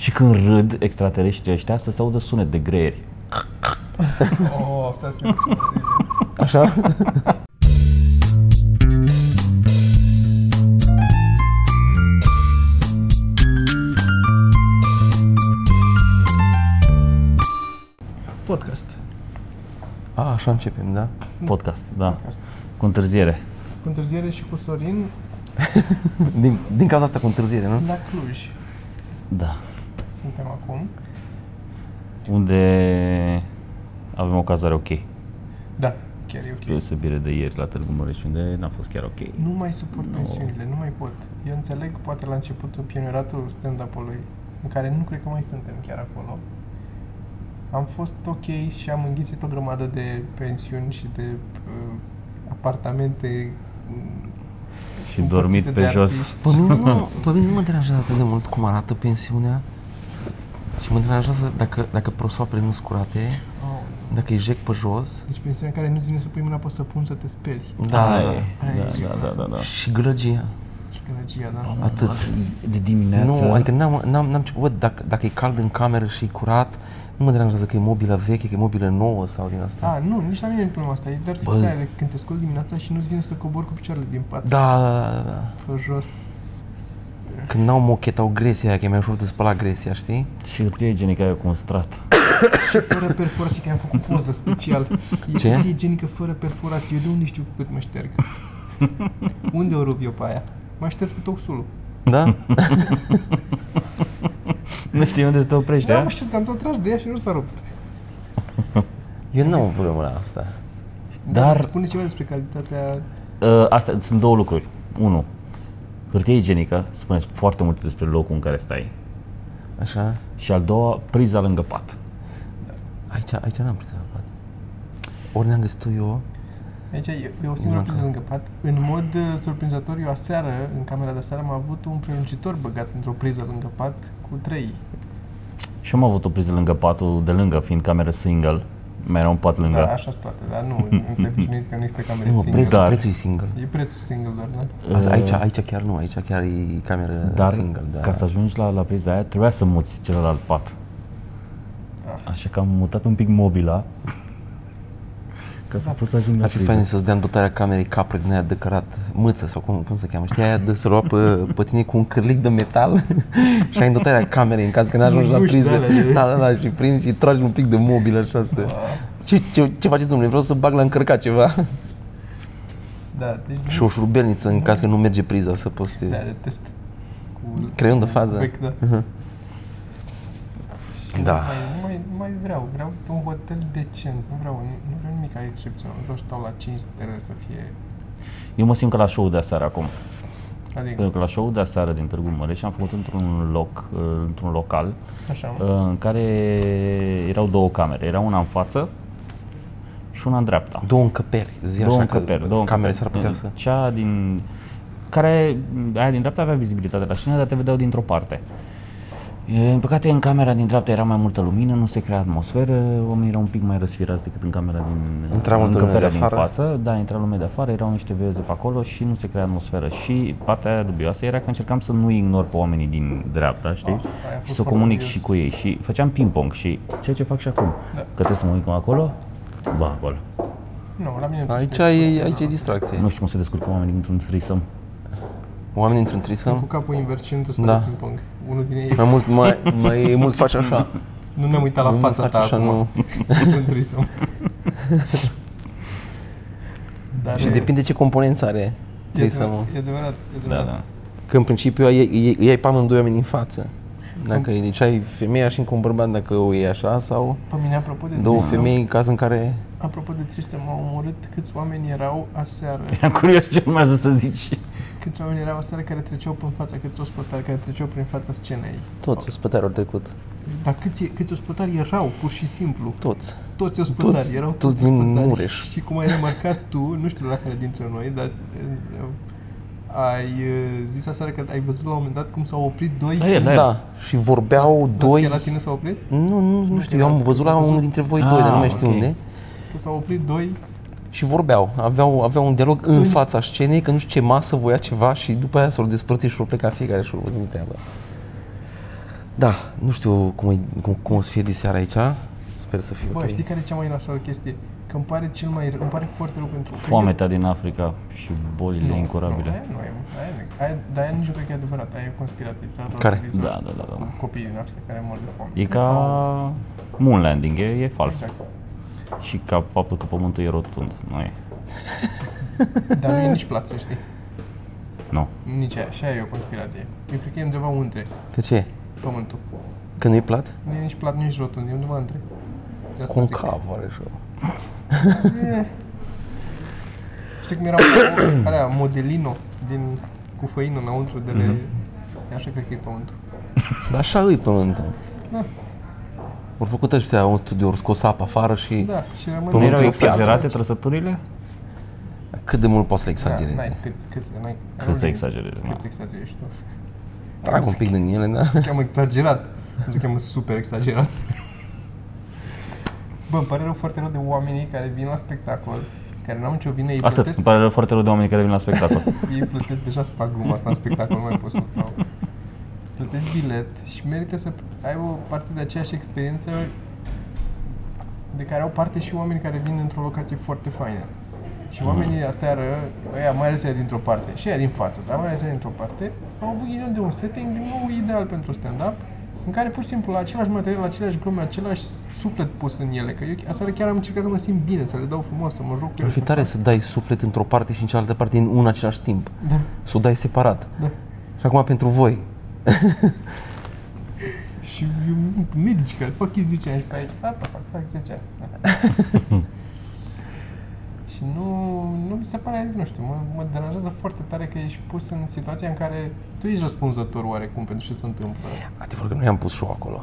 Și când râd extraterestrii ăștia, să se audă sunet de greieri. Oh, să fie Așa? Podcast. A, așa începem, da? Podcast, da. Podcast. Cu întârziere. Cu întârziere și cu Sorin Din, din cauza asta cu întârziere, nu? la Cluj. Da. Suntem acum. Unde avem o cazare ok. Da, chiar e Spre ok. deosebire de ieri la Târgu Mureș, unde n-a fost chiar ok. Nu mai suport pensiunile, nu mai pot. Eu înțeleg poate la începutul pioneratul stand-up-ului, în care nu cred că mai suntem chiar acolo. Am fost ok și am înghițit o grămadă de pensiuni și de uh, apartamente mm, Și împărțite dormit de pe jos. artiști. Pe mine, nu, pe mine nu mă deranjează atât de mult cum arată pensiunea și mă deranjează dacă, dacă prosoapele nu curate, Oh. dacă îi jec pe jos Deci pensiunea care nu-ți vine să pui mâna pe săpun să te speli. da, Aia da, e. Aia e Da, da, da, da, da. și gălăgia. Și gălăgia, da. Atât. De dimineață. Nu, adică n-am, n-am, n-am ce, bă, dacă, dacă e cald în cameră și e curat, nu mă deranjează că e mobilă veche, că e mobilă nouă sau din asta. A, nu, nici la mine nu e problema asta. E doar Bă. fixarea de când te scoli dimineața și nu-ți vine să cobori cu picioarele din pat Da, da, da, da. pe jos. Când n-au mochet, au gresia aia, că e mai ușor de spălat gresia, știi? Și hârtie igienică aia cu un strat. Și fără perforații, că am făcut poză special. E Ce? hârtie igienică fără perforații. Eu de unde știu cât mă șterg? unde o rup eu pe aia? Mă șterg cu toxulul. Da? Nu știi unde să te oprești, Da, a? mă știu, am tot tras de ea și nu s-a rupt. Eu nu am o problemă la asta. Dar- Spune ceva despre calitatea... Uh, Astea sunt două lucruri. Unu, hârtie igienică spune foarte multe despre locul în care stai. Așa? Și al doua, priza lângă pat. Aici, aici n-am prins la pat. Ori ne-am găsit eu, Aici e, e o singură Nu, priză că- lângă pat. În mod uh, surprinzător, eu aseară, în camera de seară, am avut un prelungitor băgat într-o priză lângă pat cu trei. Și am avut o priză lângă patul de lângă, fiind cameră single. Mai era un pat lângă. Da, așa toate, dar nu, nu te obișnuit că nu există camere nu, single. prețul, Dar- prețul e single. E prețul single doar, da? Asta, Uh, aici, aici chiar nu, aici chiar e cameră Dar single. Da. ca să ajungi la, la priza aia, trebuia să muți celălalt pat. Ah. Așa că am mutat un pic mobila ca să pot să ajung la Ar fi priză. fain să-ți dea în dotarea camerei capră din aia de cărat, mâță sau cum, cum se cheamă, știi, aia de să lua pe, pe tine cu un cârlic de metal și ai în dotarea camerei în caz că n-ajungi la Muști priză. de alea de- Da, da, da, și prinzi și tragi un pic de mobil așa să... Ce, ce, ce faceți, domnule? Vreau să bag la încărcat ceva. Da, deci și o șurubelniță în caz că nu merge priza să poți să da, te... de test. Cu Creion de fază. bec, da. Și Da. Nu mai, nu mai, nu mai vreau, vreau un hotel decent, nu vreau, nu, nu vreau nimic excepțional, nu vreau să stau la 5 stele să fie... Eu mă simt ca la show de aseară acum. Adică, Pentru că la show de aseară din Târgu Mureș am făcut într-un loc, uh, într-un local, așa, uh, în care erau două camere. Era una în față și una în dreapta. Două încăperi, zi două așa încăperi, că două camere încăperi. s-ar putea să... Cea din... Care, aia din dreapta avea vizibilitate la scenă, dar te vedeau dintr-o parte. E, În păcate, în camera din dreapta era mai multă lumină, nu se crea atmosferă, oamenii erau un pic mai răsfirați decât în camera din Intra multă lume încăperea de din afară? față. Da, intra lume de afară, erau niște veieze pe acolo și nu se crea atmosferă. Și partea aia dubioasă era că încercam să nu ignor pe oamenii din dreapta, știi? Ah, aia a fost și să foarte comunic dubios. și cu ei. Și făceam ping-pong și ceea ce fac și acum. Da. Că trebuie să mă uit acolo, ba, acolo. nu, la mine... Aici tot e, fost aici e așa. distracție. Nu știu cum se descurcă oamenii într-un threesome. Oamenii într-un Sunt cu trisăm, capul invers și într-o Da. da. ping-pong. Unul din ei... mai mult, mai, mai mult faci așa. Nu ne-am uitat la Nu fața faci ta așa, acum. nu. Într-un trisom. Dar Și e- depinde ce componență are e trisăm. adevărat, e adevărat, e Da, adevărat. da. Că în principiu ai, ai, ai pe amândoi oameni în față. Dacă e, deci ai femeia și încă un bărbat dacă o iei așa sau Pe mine, apropo de două trisom, femei în caz în care... apropo de trisom, m-au omorât câți oameni erau aseară. Eram curios ce urmează să zici. Câți oameni erau aseară care treceau prin fața, câți ospătari care treceau prin fața scenei. Toți ospătari au trecut. Dar câți, câți ospătari erau, pur și simplu. Toți. Toți ospătari, Toți- erau toți din ospătari. Mureș. Și cum ai remarcat tu, nu știu la care dintre noi, dar uh, ai uh, zis aseară că ai văzut la un moment dat cum s-au oprit doi. La el, la el. Da, și vorbeau Doar doi... chiar la tine s-au oprit? Nu, nu, nu știu, era- eu am văzut la am văzut. unul dintre voi Ah, doi, dar nu mai știu ok. unde. Că s-au oprit doi Și vorbeau, aveau, aveau un dialog în fața scenei, că nu știu ce masă voia ceva și după aia s-au despărțit și au plecat fiecare și au văzut treaba. Da, nu știu cum, e- cum, cum o să fie diseară aici. Sper să fie Bă, ok. știi care e cea mai nasoală chestie? Că îmi pare cel mai rău, îmi pare foarte rău pentru... că Foametea din Africa și bolile eu- Nu, incurabile. aia nu e, aia nu e. Aia, dar aia nici nu cred că e adevărat, aia e o conspirație. ți arăt la Care? televizor. Da, da, da, da. Cu copiii din Africa care mor de foame. E ca moon landing, e, e fals. Exact. Și ca faptul că pământul e rotund. Nu e. Dar nu e nici plat, să știi. Nu. Nici aia. Și aia e o conspirație. Eu cred că e undeva între Că ce? pământul. Că nu-i plat? Nu e nici plat, nici rotund, e undeva între. De asta zic că- Concav are și E. Știi cum era alea modelino din, cu făină înăuntru de le... Așa cred că e pământul. Dar așa îi pământul. Da. Au făcut ăștia un studiu, au scos apă afară și Da, și rămâne... Nu Pământul erau e o exagerate piatră. trăsăturile? cât de mult poți să le Da, exagerezi. n-ai cât, cât, n-ai, Cât să exagerezi, Cât da. să exagerezi tu. Trag un pic din ele, da? Se cheamă exagerat. Nu se cheamă super exagerat. Bă, îmi pare rău foarte rău de oamenii care vin la spectacol, care n-au nicio vină, ei Atât, plătesc, îmi pare rău foarte rău de oamenii care vin la spectacol. ei plătesc deja să fac gluma asta în spectacol, nu mai pot să o dau. Plătesc bilet și merită să ai o parte de aceeași experiență de care au parte și oameni care vin într-o locație foarte faină. Și oamenii aseară, ăia, mai ales ăia dintr-o parte, și ăia din față, dar mai ales ăia dintr-o parte, au avut ghinion de un setting nou ideal pentru stand-up, în care pur și simplu la același material, la aceleași glume, același suflet pus în ele. Că eu aseară chiar am încercat să mă simt bine, să le dau frumos, să mă joc cu ele. Ar fi să tare fac- să dai suflet într-o parte și în cealaltă parte în un același timp. Da, Să o dai separat. da. Și acum pentru voi. Și eu, medici care fac ei 10 ani și pe aici, da, da, fac, fac 10 ani. Da. și nu, nu mi se pare, nu știu, mă, mă deranjează foarte tare că ești pus în situația în care tu ești răspunzător oarecum pentru ce se întâmplă. Adevărul că nu i-am pus show acolo.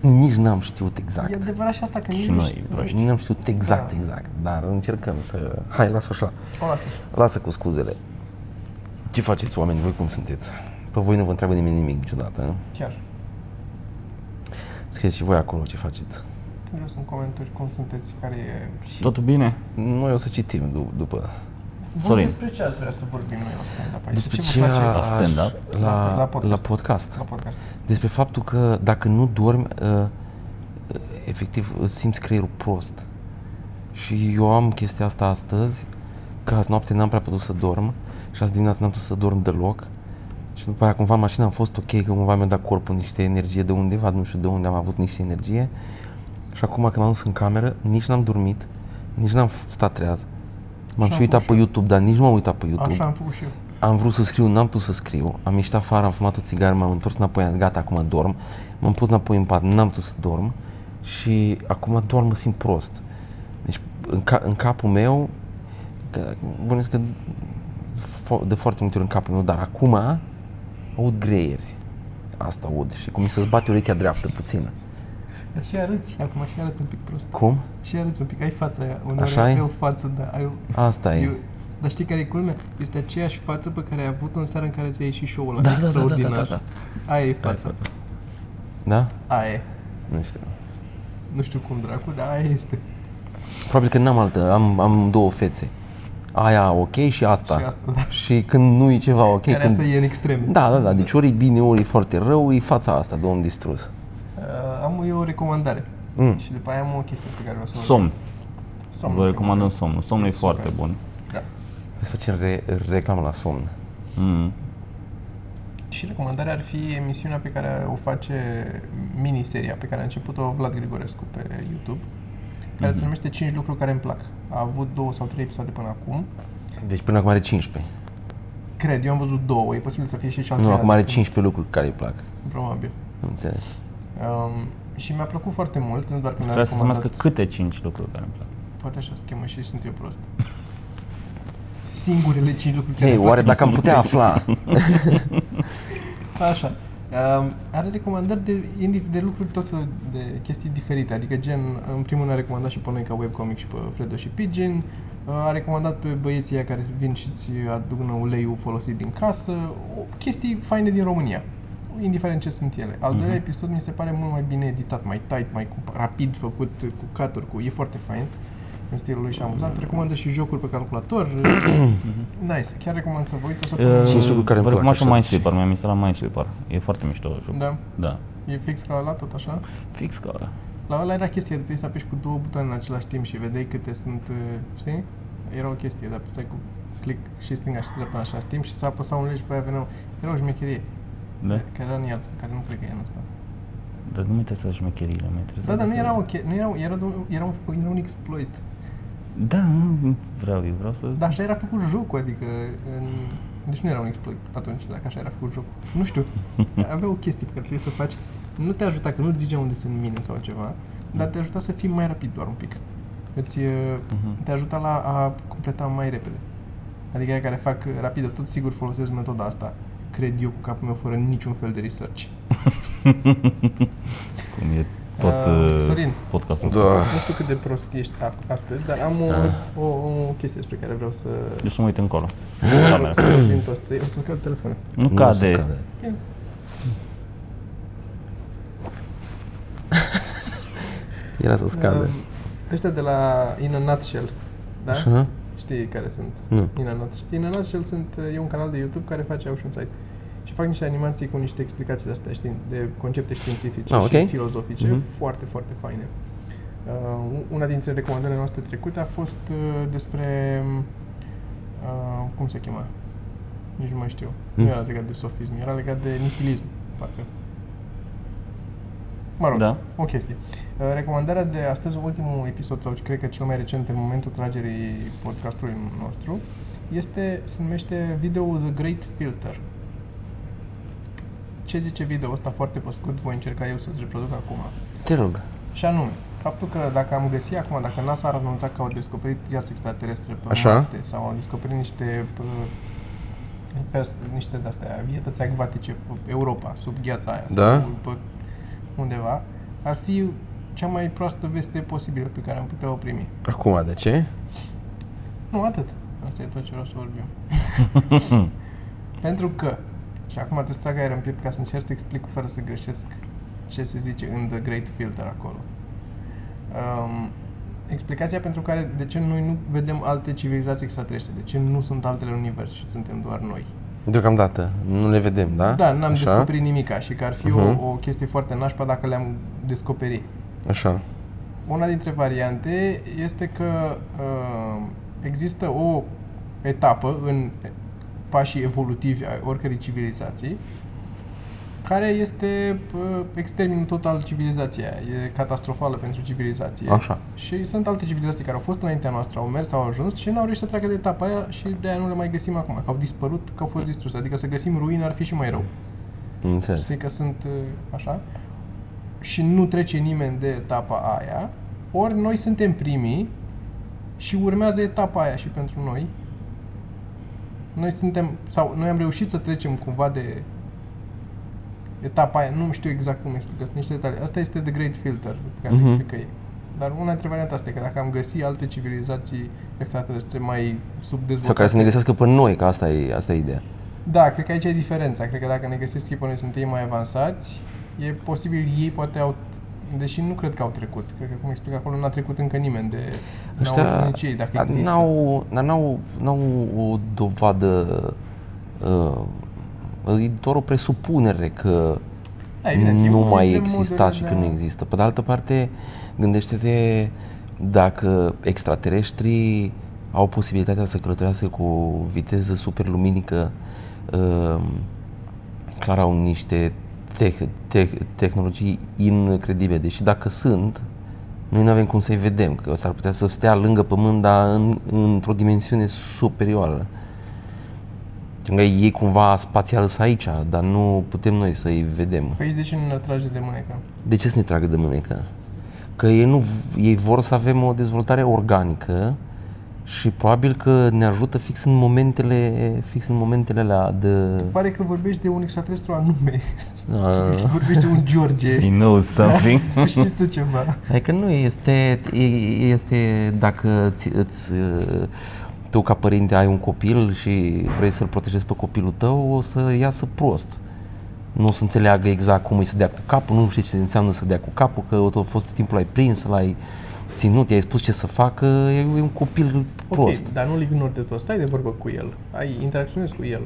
Nici n-am știut E exact. adevărat și asta că Și nici nu noi, știu- proști. Nu am știut exact, Da. exact, dar încercăm să... Hai, lasă așa. O lasă așa. Lasă cu scuzele. Ce faceți, oameni? Voi cum sunteți? Pe voi nu vă întreabă nimeni nimic niciodată, nu? Chiar. Scrieți și voi acolo ce faceți. Vreau în comentarii cum sunteți, care e... Și Totul bine? noi o să citim du- după. Bun, Sorin. despre ce ați vrea să vorbim noi la stand-up aici? Despre ce ce vă place La aș- stand-up? La, La- la la, podcast. la podcast. la podcast? Despre faptul că dacă nu dormi, uh, efectiv îți simți creierul prost. Și eu am chestia asta astăzi, că azi noapte n-am prea putut să dorm și azi dimineața n-am putut să dorm deloc. Și după aia cumva în mașină am fost ok, că cumva mi-a dat corpul niște energie de undeva, nu știu de unde am avut niște energie. Și acum când m-am dus în cameră, nici n-am dormit, nici n-am f- stat treaz. M-am Așa și am uitat făcut pe și eu. YouTube, dar nici nu m-am uitat pe YouTube. Așa am făcut și eu. Am vrut să scriu, n-am putut să scriu. Am ieșit afară, am fumat o țigară, m-am întors înapoi, am zis gata, acum dorm. M-am pus înapoi în pat, n-am putut să dorm. Și acum doar mă simt prost. Deci în, ca, în capul meu, că, bănuiesc că fo- de foarte multe ori în capul meu, dar acum aud greieri. Asta aud și cum mi se zbate urechea dreaptă puțin. Dar și arăți, acum și arăți un pic prost. Cum? Și arăți un pic, ai fața aia, uneori Așa ai e? o față, da, ai o, Asta e. eu, dar știi care e culmea? Este aceeași față pe care ai avut-o în seara în care ți-ai ieșit show-ul ăla, Da, da, da, da, extraordinar. da, da, da. Aia e fața. Da? Aia e. Nu știu. Nu știu cum dracu, dar aia este. Probabil că n-am altă, am, am două fețe. Aia ok și asta. Și asta, da. Și când nu e ceva ok, Care când... asta e în extreme. Da, da, da, deci ori e bine, ori e foarte rău, e fața asta de om distrus. Uh, am eu o recomandare. Mm. Și după aia am o chestie pe care vreau să o Somn. Somn. Vă recomandăm somnul. Somnul e Super. foarte bun. Da. Hai să facem re- reclamă la somn. Mm. Și recomandarea ar fi emisiunea pe care o face miniseria pe care a început-o Vlad Grigorescu pe YouTube, care se numește 5 lucruri care îmi plac. A avut două sau trei episoade până acum. Deci până acum are 15. Cred, eu am văzut două, e posibil să fie și Nu, altele. acum are 15 lucruri care îi plac. Probabil. Nu înțeles. Um, și mi-a plăcut foarte mult, nu doar că mi-a Trebuie să se recomandat, numească câte 5 lucruri care îmi plac. poate așa se cheamă și sunt eu prost. Singurele 5 lucruri care Hei, îmi plac oare dacă am putea afla? Așa. Um, are recomandări de, indif- de lucruri tot felul de chestii diferite, adică gen, în primul rând a recomandat și pe noi ca webcomic și pe Fredo și Pigeon, uh, a recomandat pe băieții ăia care vin și îți adună uleiul folosit din casă, o, chestii faine din România, indiferent ce sunt ele. Al doilea episod mi se pare mult mai bine editat, mai tight, mai cu, rapid făcut, cu cut cu, e foarte fain. În stilul lui și amuzant. Recomandă și jocuri pe calculator. nice. Chiar recomand să vă uiți o Uh, săptămână. Sunt jocuri care îmi Vă plac, recomand și așa Minesweeper, mi-am instalat Minesweeper. E foarte mișto jocul. Da. Da. E fix ca la tot așa. Fix ca ăla. La ăla era chestia, trebuie să apeși cu două butoane în același timp și vedeai câte sunt, uh, știi? Era o chestie, dar stai cu click și stânga și dreapta în același timp și să apăsau un lege și pe aia veneau. Era o șmecherie, Da? care era în el, care nu cred că e în ăsta. Dar nu mă interesează șmecheriile, mă interesează Da, dar nu să- era o che- nu era, era, do- era, un, era un exploit. Da, nu vreau eu, vreau să... Dar așa era făcut jocul, adică... În... Deci nu era un exploit atunci, dacă așa era făcut jocul. Nu știu. Avea o chestie pe care trebuie să o faci. Nu te ajuta, că nu ți zicea unde sunt mine sau ceva, dar te ajuta să fii mai rapid doar un pic. Îți, Mhm. te ajuta la a completa mai repede. Adică aia care fac rapid, tot sigur folosesc metoda asta, cred eu cu capul meu, fără niciun fel de research. Cum e tot Uh, uh, Sorin. podcastul. Da. Nu știu cât de prost ești a- astăzi, dar am o, o, o chestie despre care vreau să... Eu să mă uit încolo. Camera. să vorbim toți trei. O să scad telefonul. Nu Nu o să cade. cade. Bine. Era să scadă. Uh, ăștia de la In a Nutshell, da? Așa? Știi care sunt? Nu. In a Nutshell. In a Nutshell sunt, e un canal de YouTube care face Ocean Site. Și fac niște animații cu niște explicații de astea, știi, de concepte științifice Ah, și ok. filozofice, Mhm. foarte, foarte faine. Uh, una dintre recomandările noastre trecute a fost uh, despre, uh, cum se chema? Nici nu mai știu. Nu Mm. era legat de sofism, era legat de nihilism, parcă. Mă rog, Da. o chestie. Uh, Recomandarea de astăzi, ultimul episod, sau cred că cel mai recent în momentul tragerii podcastului nostru, este, se numește video The Great Filter. Ce zice video ăsta foarte pe scurt, voi încerca eu să-ți reproduc acum. Te rog. Și anume, faptul că dacă am găsit acum, dacă NASA ar anunța că au descoperit viață extraterestre pe Așa. Marte sau au descoperit niște uh, pers- niște de-astea, vietăți acvatice pe Europa, sub gheața aia Da. sau pe undeva, ar fi cea mai proastă veste posibilă pe care am putea o primi. Acum, de ce? Nu, atât. Asta e tot ce vreau să vorbim. Pentru că, și acum te trag aer în piept ca să încerc să explic fără să greșesc ce se zice în The Great Filter acolo. Um, explicația pentru care, de ce noi nu vedem alte civilizații extraterestre, de ce nu sunt altele în univers și suntem doar noi. Deocamdată. Nu le vedem, da? Da, n-am Așa? descoperit nimica și că ar fi Mhm. o, o chestie foarte nașpa dacă le-am descoperit. Așa. Una dintre variante este că uh, există o etapă în pașii evolutivi ai oricărei civilizații care este uh, exterminul total al civilizației aia. E catastrofală pentru civilizație. Așa. Și sunt alte civilizații care au fost înaintea noastră, au mers, au ajuns și n-au reușit să treacă de etapa aia și de aia nu le mai găsim acum. Că au dispărut, că au fost distruse. Adică să găsim ruine ar fi și mai rău. Am Înțeles. Știi că sunt uh, așa și nu trece nimeni de etapa aia, ori noi suntem primii și urmează etapa aia și pentru noi. Noi suntem, sau noi am reușit să trecem cumva de etapa aia, nu știu exact cum explică, sunt niște detalii. Asta este The Great Filter, pe care Mhm. mm-hmm. explică ei. Dar una dintre variante asta e că dacă am găsit alte civilizații extraterestre mai subdezvoltate... Sau care să ne găsească pe noi, că asta e, asta e ideea. Da, cred că aici e diferența. Cred că dacă ne găsesc ei pe noi sunt ei mai avansați, e posibil ei poate au deși nu cred că au trecut. Cred că, cum explic acolo, n-a trecut încă nimeni de... N-au ajuns nici ei, dacă dar există. N-au, dar n-au, n-au o dovadă, uh, e doar o presupunere că Da, evident, e nu unul mai dintre exista modurile și de că nu a- există. Pe de altă parte, gândește-te dacă extraterestrii au posibilitatea să călătorească cu viteză superluminică, uh, clar au niște teh- teh- tehnologii incredibile. Deși dacă sunt, noi nu avem cum să-i vedem, că s-ar putea să stea lângă Pământ, dar în, într-o dimensiune superioară. Că ei cumva spațial sunt aici, dar nu putem noi să-i vedem. Păi aici de ce nu ne trage de mânecă? De ce să ne tragă de mânecă? Că ei, nu, ei vor să avem o dezvoltare organică și probabil că ne ajută fix în momentele, fix în momentele alea de... Pare că vorbești de un extraterestru anume. Uh, vorbești de un George. He knows something. tu știi tu ceva. Adică nu este, e- este dacă ți, îți, uh, tu ca părinte ai un copil și vrei să-l protejezi pe copilul tău, o să iasă prost. Nu o să înțeleagă exact cum îi să dea cu capul, nu știe ce înseamnă să dea cu capul, că tot fost tot timpul l-ai prins, l-ai ținut, i-ai spus ce să facă, e un copil prost. Ok, dar nu-l ignori de tot. Stai de vorbă cu el. Ai interacționezi cu el.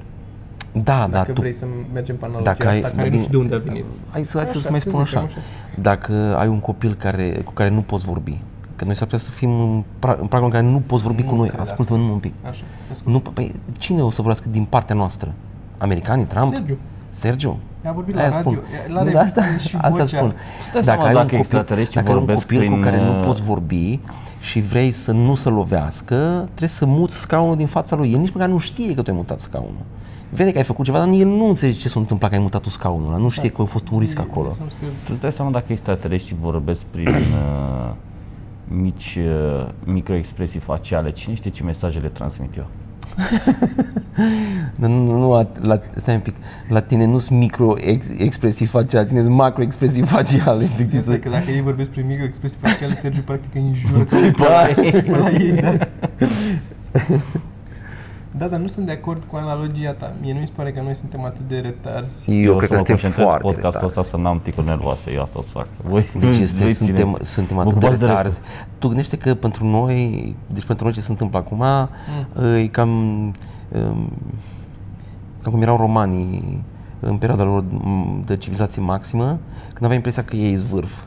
Da, Dacă dar tu vrei să mergem pe analogia Dacă asta, ai- care nu bine, știu de unde a venit. Hai să, hai să Așa, mai să spun zicem așa. așa. Dacă ai un copil care, cu care nu poți vorbi, că noi s-ar putea să fim în, pra, în pragul în care nu poți vorbi Nu cu noi, cred ascultă-mă numai un pic. Așa, ascult. Nu, păi, cine o să vorbească din partea noastră? Americanii, Trump? Sergiu. Sergiu? A vorbit la Aia radio, spun. el are Nu, asta, și asta vocea. spun. dai seama ai dacă un copil, extraterestrii dacă ai un vorbesc copil cu prin, care nu uh, poți vorbi și vrei să nu se lovească, trebuie să muți scaunul din fața lui. El nici măcar nu știe că tu ai mutat scaunul. Vede că ai făcut ceva, dar el nu înțelege ce s-a întâmplat că ai mutat tu scaunul ăla. Nu știe că a fost un risc acolo. Zi- zi- zi- Tu îți dai seama dacă extraterestrii vorbesc prin uh, mici uh, microexpresii faciale, cine știe ce mesaje le transmit eu? Nu, nu, nu, la, la, stai un pic, la tine nu sunt micro-expresii faciale, la tine sunt macro-expresii faciale, efectiv. Asta Să... e că dacă ei vorbesc prin mică expresii faciale, Sergiu practic îi înjură Țipa. țipă la ei, da. Da, dar nu sunt de acord cu analogia ta. Mie nu mi se pare că noi suntem atât de retarzi. Eu, o cred să că mă suntem concentrez foarte podcastul retarzi. ăsta să n-am ticuri nervoase, eu asta o să fac. Voi, Deci este, voi suntem, țineți. suntem Vă atât de ocupați de retarzi. restul. Tu gândește că pentru noi, deci pentru noi ce se întâmplă acum, Mm. e cam, um, cam cum erau romanii în perioada lor de civilizație maximă, când aveai impresia că ei vârf.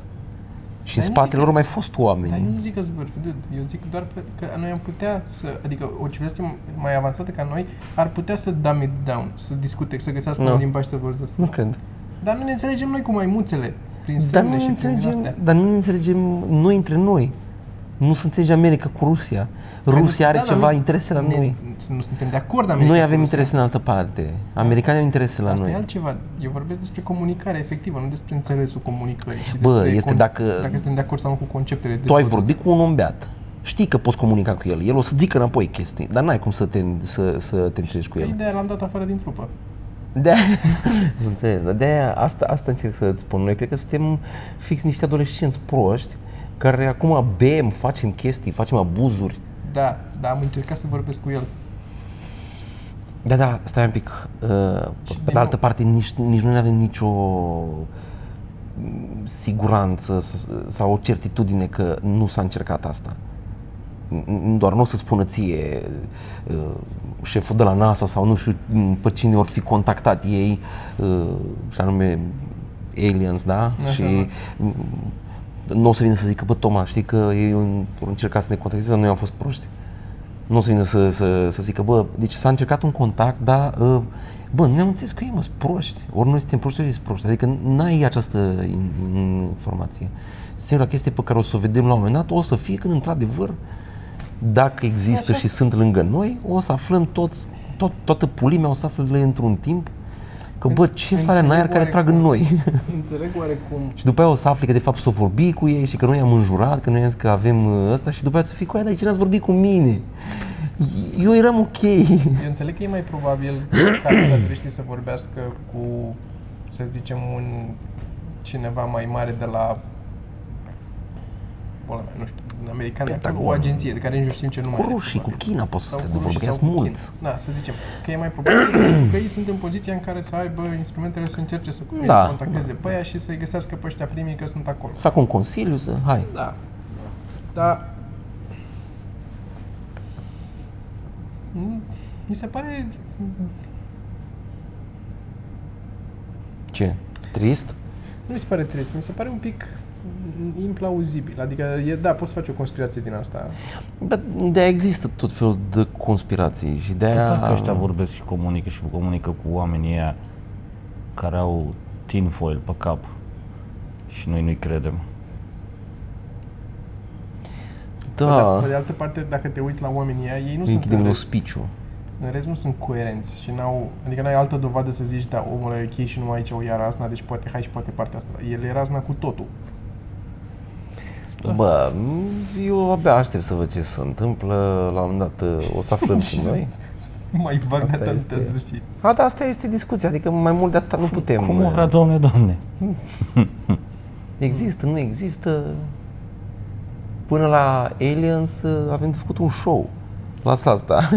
Și în Dar nu spatele zic lor că- mai fost oameni. Dar nu zic că zvârf, dude. Eu zic doar pe- că noi am putea să, adică o civilizație mai avansată ca noi ar putea să dumb it down, să discute, să găsească Nu. un limbaj să vorbească. Nu cred. Dar nu ne înțelegem noi cu maimuțele, prin Dar semne nu, și ne prin astea. înțelegem, dar nu ne înțelegem noi între noi. Nu se înțelege America cu Rusia. Rusia are Da, dar ceva nu- interese la ne- noi. Nu suntem de acord, America Noi cu avem Rusia. interese în altă parte. Americanii au interese la Asta e noi. altceva. Eu vorbesc despre comunicare efectivă, nu despre înțelesul comunicării. Și Bă, despre este dacă- Dacă suntem de acord sau nu cu conceptele. Tu ai dezvoltate. vorbit cu un om beat. Știi că poți comunica cu el. El o să zică înapoi chestii, dar n-ai cum să te, să, să te înțelegi cu Păi el. de l-am dat afară din trupă. De înțeles, dar de asta, asta încerc să-ți spun. Noi cred că suntem fix niște adolescenți proști care acum bem, facem chestii, facem abuzuri. Da, da, am încercat să vorbesc cu el. Da, da, stai un pic. Uh, Și pe din de altă nou- parte, nici, nici noi nu avem nicio mm, siguranță s- sau o certitudine că nu s-a încercat asta. N- Doar nu o să spună ție uh, șeful de la NASA sau nu știu m, pe cine ori fi contactat ei, uh, și anume aliens, da? Așa, și m, nu o să vină să zică, bă, Toma, știi că ei au încercat să ne contacteze, dar noi am fost proști. Nu o să vină să, să, să zică, bă, deci s-a încercat un contact, dar, uh, bă, nu ne-am înțeles cu ei, mă, sunt proști. Ori noi suntem proști, ori ei sunt proști. Adică n-ai această in, in, informație. Singura chestie pe care o să o vedem la un moment dat, o să fie când, într-adevăr, dacă există Așa. și sunt lângă noi, o să aflăm toți, tot, toată pulimea o să afle într-un timp că, bă, ce sale în aer care trag în noi. Înțeleg oarecum. Și după aia o să afli că de fapt s-o vorbi cu ei și că noi am înjurat, că noi am zis că avem uh, ăsta și după aia să fii cu aia, dar de ce n-ați vorbit cu mine? Eu eram ok. Eu înțeleg că e mai probabil ca extraterestrii să vorbească cu, să zicem, un cineva mai mare de la bola mea, nu știu, un american, de acolo, o Pentagon. agenție de care nici nu știm ce nume Cu are, rușii, cu probabil. China poți să Sau stai cu de rușii vorbă, că sau sunt cu mulți. China. Da, să zicem. Că e mai probabil pentru că ei sunt în poziția în care să aibă instrumentele să încerce să Da. contacteze pe aia și să-i găsească pe ăștia primii că sunt acolo. Fac un consiliu să, hai. Da. Dar Mm, mi se pare Ce? Trist? nu mi se pare trist, mi se pare un pic implauzibil. Adică, e, da, poți face o conspirație din asta. Dar de există tot felul de conspirații și de aia... Dacă ăștia vorbesc și comunică și comunică cu oamenii ăia care au tinfoil pe cap și noi nu-i credem. Da, Pe de altă parte, dacă te uiți la oamenii ăia, ei nu sunt închidem în un rest, spiciu. în rest nu sunt coerenți și n-au, adică n-ai altă dovadă să zici, da, omul ăla e ok și numai aici o ia razna, deci poate hai și poate partea asta. El e razna cu totul. Bă, eu abia aștept să văd ce se întâmplă. La un moment dat o să aflăm și noi. Mai vag de Asta atât este. să fie. A, da, asta este discuția, adică mai mult de atât nu putem. Cum o vrea, domne, domne? Există, nu există. Până la Aliens uh, avem de făcut un show. Lasă asta.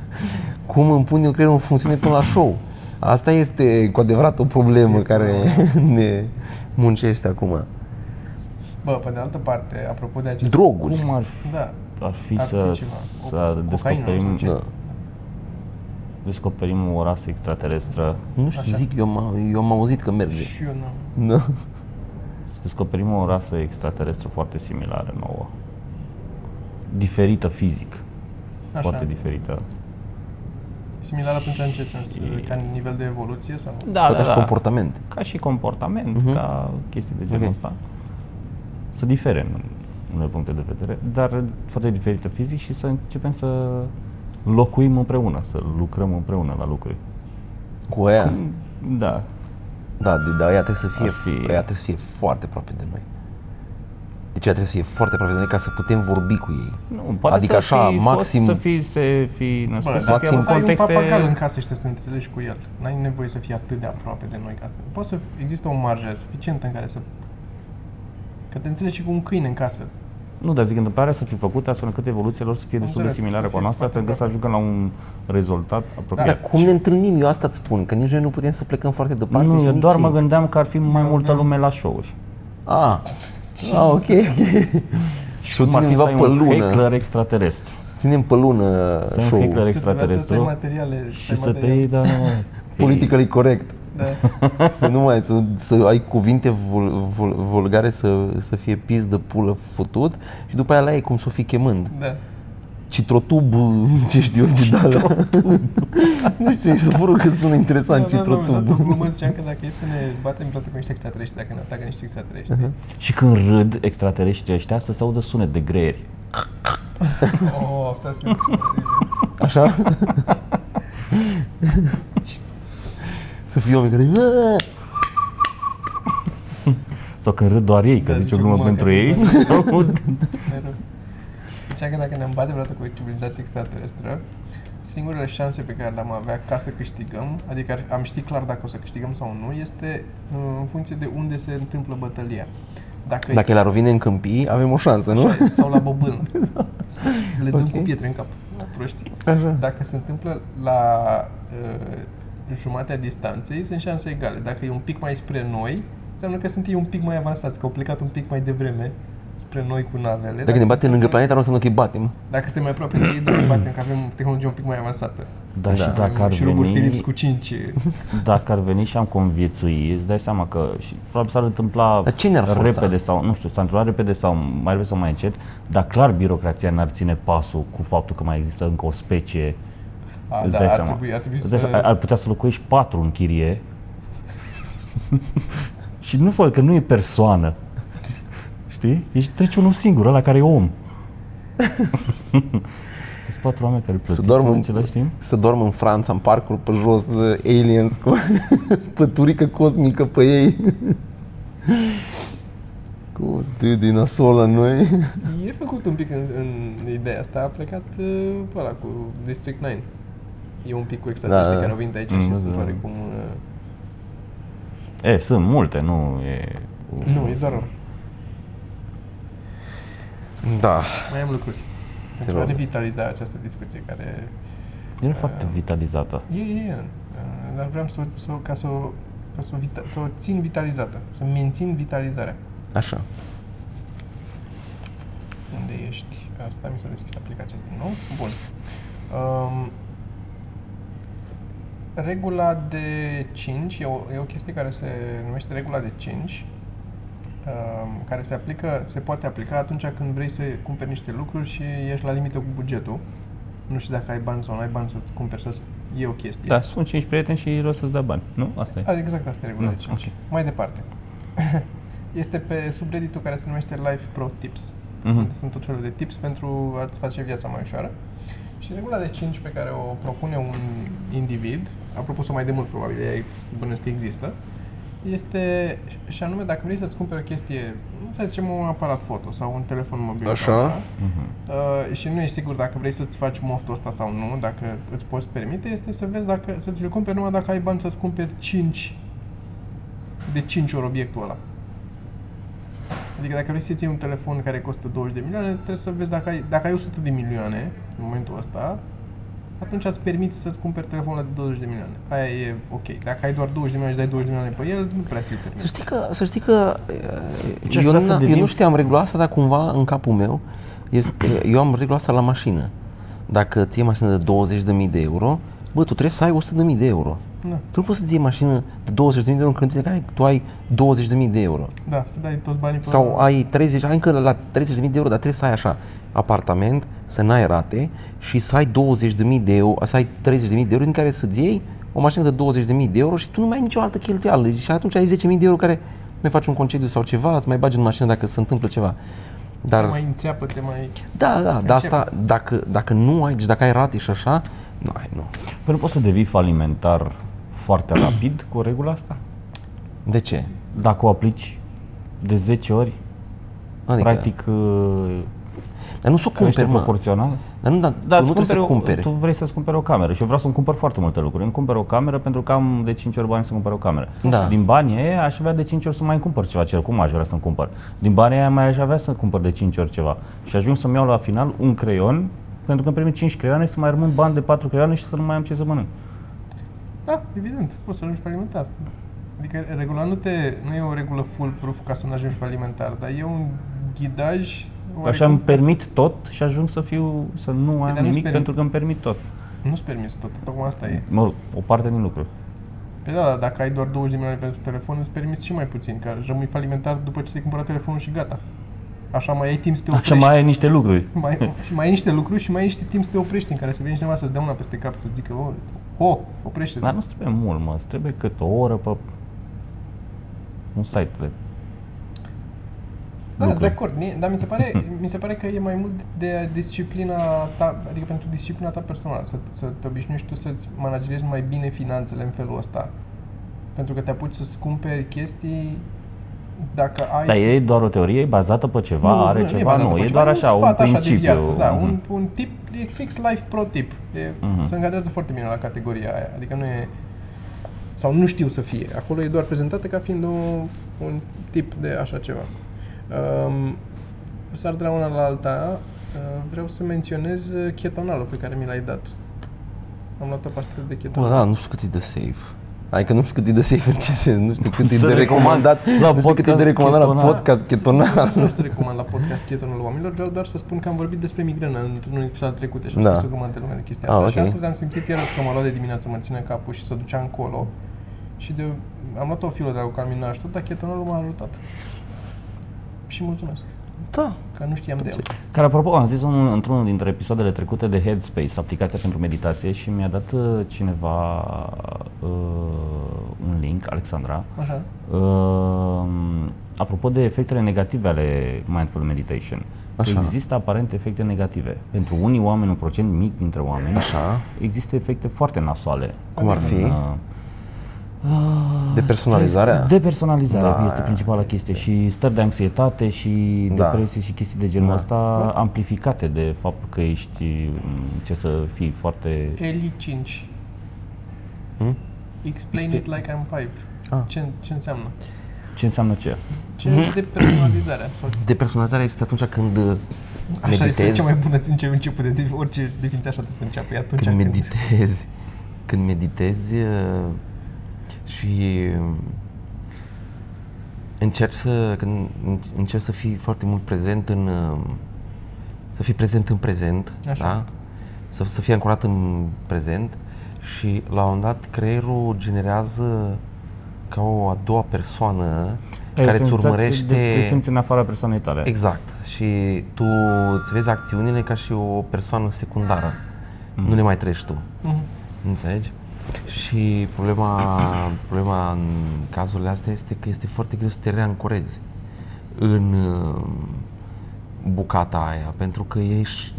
Cum îmi pun eu creierul în funcțiune până la show. Asta este cu adevărat o problemă care ne muncește acum. Bă, pe de altă parte, apropo de acest... Droguri. Cum ar fi, Da. ar fi Ar să, fi ceva. să O- cocaină descoperim, sau ce? Da. descoperim o rasă extraterestră, Nu știu, Așa. zic, eu am, eu am auzit că merge. Și eu nu. Da. să descoperim o rasă extraterestră foarte similară nouă. Diferită fizic, Așa. foarte diferită. Similar atunci în ce sens? Și- Ca nivel de evoluție sau nu? Da, Sau da, ca și da. comportament. ca și comportament, Mhm. ca chestii de genul Ok. ăsta. Să difere în unele puncte de vedere, dar foarte diferită fizic și să începem să locuim împreună, să lucrăm împreună la lucruri. Cu aia, Da, da, de, da, ea trebuie să fie, Ar fi- ea trebuie să fie foarte aproape de noi. Deci ea trebuie să fie foarte aproape de noi ca să putem vorbi cu ei. nu, poate Adică să așa, fi maxim- fost, să fi, să fi născut, Bă, să dacă fie maxim în să ai un contexte... papagal în casă și să te înțelegi cu el, n-ai nevoie să fii atât de aproape de noi ca să... Poți să există o marjă suficientă în care să... Că te înțelegi și cu un câine în casă. Nu, dar zic, întâmplarea să fi făcută astfel încât evoluția lor să fie destul de Înțeles, similară să cu a fie noastră, foarte pentru că să ajungă la un rezultat apropiat. Dar cum ne întâlnim? Eu asta îți spun, că nici noi nu putem să plecăm foarte departe nu, și eu nici doar mă ei. gândeam că ar fi mai Eu multă aveam- lume la show-uri. Ah, ah ok, ok. Și o Cum ar ținem fi să undeva ai pe un lună. heckler extraterestru. Ținem pe lună Să ai un show heckler Să trebuia să- să ai extraterestru materiale. și să te materiale. iei, da, nu, politically corect. Da. să nu mai, să, să ai cuvinte vul, vul, vulgare să, să fie pis de pulă futut și după aia la ei cum să o fi chemând. Da. Citrotub, ce știu eu, de alea. nu știu, mi se părut că sună interesant, Da, da, da, la citrotub. glumă ziceam că dacă e să ne batem vreodată cu niște extraterestri, dacă ne atacă niște extraterestri, Și când râd extraterestrii ăștia, să se audă sunet de greieri. oh, s-ar fi Așa? Să fie oameni care... Sau când râd doar ei, că Da, zice o zice glumă glumă, pentru că- ei. mereu. Zicea că dacă ne-am bate vreodată cu o civilizație extraterestră, singurele șanse pe care le-am avea ca să câștigăm, adică ar- am ști clar dacă o să câștigăm sau nu, este uh, în funcție de unde se întâmplă bătălia. Dacă, Dacă e la rovine în câmpii, avem o șansă, nu? Așa e, sau la bobâlă. Le dăm Ok. cu pietre în cap. Proști. Așa. Dacă se întâmplă la uh, jumatea distanței, sunt șanse egale. Dacă e un pic mai spre noi, înseamnă că sunt ei un pic mai avansați, că au plecat un pic mai devreme spre noi cu navele. Dacă ne batem se lângă întâmplă- planeta, nu înseamnă că îi batem. Dacă suntem mai aproape de ei, da, ne batem, că avem tehnologie un pic mai avansată. Dar și Da. dacă ar și roburi Philips veni, cu 5. dacă ar veni și am conviețui, îți dai seama că și probabil s-ar întâmpla Dar ce ne-ar forța? repede sau, nu știu, s-ar întâmpla repede sau mai repede sau mai încet, dar clar birocrația n-ar ține pasul cu faptul că mai există încă o specie A, Îți da, dai ar seama. trebui, ar trebui Îți dai să... seama, ar putea să locuiești patru în chirie și nu fără că nu e persoană. Știi? Ești treci unul singur, ăla care e om. Sunteți patru oameni care plătiți doarmă în în- același timp? Să doarmă în Franța, în parcul pe jos, uh, aliens cu păturică cosmică pe ei. cu de din nasol la noi. E făcut un pic în, în ideea asta, a plecat uh, pe ăla cu District 9. E un pic cu extraterestri Da, da. care au venit aici Mm, și da, sunt da. oarecum... Uh, E, sunt multe, nu e... nu, e doar o- Da. Mai am lucruri. Pentru aș rog. revitaliza această discuție care... Era foarte vitalizată. E, e, e. uh, Dar vreau să, să, ca să, o- ca să, o vita, să o țin vitalizată. Să mențin vitalizarea. Așa. Unde ești? Asta mi s-a deschis aplicația din nou. Bun. Um, regula de 5 e o, e o chestie care se numește regula de 5 um, care se aplică, se poate aplica atunci când vrei să cumperi niște lucruri și ești la limită cu bugetul. Nu știu dacă ai bani sau nu ai bani să-ți cumperi să e o chestie. Da, sunt cinci prieteni și rost să-ți dea bani. Nu? Asta e. A, exact asta e regula Nu, de 5. ok. Mai departe. este pe subredditul care se numește Life Pro Tips. Mhm. Unde sunt tot felul de tips pentru a-ți face viața mai ușoară. Și regula de 5 pe care o propune un individ, a propus-o mai de mult probabil, ea e bănuiesc că există, este, și anume, dacă vrei să-ți cumperi o chestie, să zicem un aparat foto sau un telefon mobil. Așa. Sau așa, Mhm. Uh, și nu ești sigur dacă vrei să-ți faci moftul ăsta sau nu, dacă îți poți permite, este să vezi dacă, să ți-l cumperi numai dacă ai bani să-ți cumperi 5 de 5 ori obiectul ăla. Adică dacă vrei să-ți iei un telefon care costă 20 de milioane, trebuie să vezi dacă ai, dacă ai 100 de milioane în momentul ăsta, atunci îți permiți să-ți cumperi telefonul ăla de 20 de milioane. Aia e ok. Dacă ai doar 20 de milioane și dai 20 de milioane pe el, nu prea ți-l Să permiți. știi că, să știi că Ce aș eu, vrea nu, să eu devin- nu știam regula asta, dar cumva în capul meu este, eu am regula asta la mașină. Dacă ți iei mașină de 20.000 de euro, bă, tu trebuie să ai 100.000 de euro. Da, Tu nu poți să-ți iei mașină de 20.000 de euro în condiții în care tu ai 20.000 de euro. da, să dai toți banii pe Sau ai 30, ai încă la 30.000 de euro, dar trebuie să ai așa apartament, să n-ai rate și să ai 20.000 de euro, să ai 30.000 de euro din care să-ți iei o mașină de 20.000 de euro și tu nu mai ai nicio altă cheltuială. Deci și atunci ai 10.000 de euro care mai faci un concediu sau ceva, îți mai bagi în mașină dacă se întâmplă ceva. Dar, mai înțeapă, te mai... da, da, dar asta, dacă, dacă nu ai, deci dacă ai rate și așa, nu ai, nu. Păi nu poți să devii falimentar foarte rapid cu regula asta? De ce? Dacă o aplici de 10 ori, Adică, practic uh, dar nu s-o crește cumperi, mă. proporțional. Dar nu, dar Da, tu îți nu trebuie să cumperi o- cumperi. Tu vrei să-ți cumperi o cameră și eu vreau să-mi cumpăr foarte multe lucruri. Îmi cumpăr o cameră pentru că am de 5 ori bani să cumpăr o cameră. Da. Din banii ăia aș avea de 5 ori să mai cumpăr ceva, ce cum aș vrea să-mi cumpăr. Din banii ăia mai aș avea să cumpăr de 5 ori ceva. Și ajung să-mi iau la final un creion, pentru că îmi permit 5 creioane, să mai rămân bani de 4 creioane și să nu mai am ce să mănânc. Da, evident, poți să ajungi falimentar. Adică regula nu, te, nu e o regulă foolproof ca să nu ajungi falimentar, dar e un ghidaj Așa oarecum îmi ca să- permit tot și ajung să fiu, să nu am dar nu-ți nimic permit. pentru că îmi permit tot. Nu-ți permiți tot, tocmai asta e. Mă, o parte din lucru. Pe da, dar dacă ai doar 20 de milioane pentru telefon, îți permiți și mai puțin, că rămâi falimentar după ce ți-ai cumpărat telefonul și gata. Așa mai ai timp să te oprești. Așa mai ai niște lucruri. mai, și mai ai niște lucruri și mai ai niște timp să te oprești în care să veni cineva să-ți dea una peste cap, să zică, oh, oh oprește Dar nu-ți trebuie mult, mă. Îți trebuie cât o oră pe un site de Da, sunt de lucruri. acord, mie- dar mi se, pare, mi se pare că e mai mult de disciplina ta, adică pentru disciplina ta personală, să, să te obișnuiești tu să-ți manageriezi mai bine finanțele în felul ăsta. Pentru că te apuci să-ți cumperi chestii dacă ai... Dar e doar o teorie, e bazată pe ceva, are e ceva, bazat nu, pe e ceva, doar un așa, un sfat principiu. Așa de viață, da, Mhm. un, un tip, e fix life pro tip. E, Mhm. Se încadrează foarte bine la categoria aia, adică nu e... Sau nu știu să fie. Acolo e doar prezentată ca fiind un, un tip de așa ceva. Um, sar de la una la alta, uh, vreau să menționez uh, chetonalul pe care mi l-ai dat. Am luat o pastilă de Bă, chetonal. da, nu știu cât e de safe. Adică nu știu cât e de safe în ce sens, nu știu cât e Să de recomandat, la nu știu cât e de podcast recomandat la chetonal. podcast chetonal. Nu o să recomand la podcast chetonul oamenilor, vreau doar să spun că am vorbit despre migrenă într-un episod trecute și a Da. spus o grămadă de lume de chestia Ah, asta. ok. Și astăzi am simțit iarăși că mă lua de dimineață, mă ține capul și să ducea încolo. Și de, am luat o filă de alcalminaj și tot, dar chetonolul m-a ajutat. Și mulțumesc, Da, că nu știam de el. Care, apropo, am zis un, într-unul dintre episoadele trecute de Headspace, aplicația pentru meditație și mi-a dat uh, cineva uh, un link, Alexandra, Așa. uh, apropo de efectele negative ale Mindful Meditation. Că Așa. există aparent efecte negative. Pentru unii oameni, un procent mic dintre oameni, Așa. există efecte foarte nasoale. Cum ar În, fi? uh, De personalizarea? Depersonalizarea Da. este principala chestie și stări de anxietate și Da. depresie și chestii de genul Da. ăsta amplificate de faptul că ești, m, ce să fii foarte... Eli 5. Hmm? Explain Este- it like I'm 5. Ah. Ce, ce înseamnă? Ce înseamnă ce? Ce de personalizarea? Sau Depersonalizarea este atunci când uh, Așa e meditezi, cea mai bună din ce început de de orice definiție așa trebuie să înceapă. E atunci când meditezi, când meditezi uh, și uh, încerci să, când încerci să fii foarte mult prezent în, uh, să fii prezent în prezent, Așa. da? Să, să fii ancorat în prezent și la un moment dat creierul generează ca o a doua persoană Ai o care îți senzație urmărește De, te simți în afara persoanei tale. Exact. Și tu îți vezi acțiunile ca și o persoană secundară. Nu le mai treci tu. Mhm. Înțelegi? Și problema, problema în cazurile astea este că este foarte greu să te reancorezi în uh, bucata aia, pentru că ești,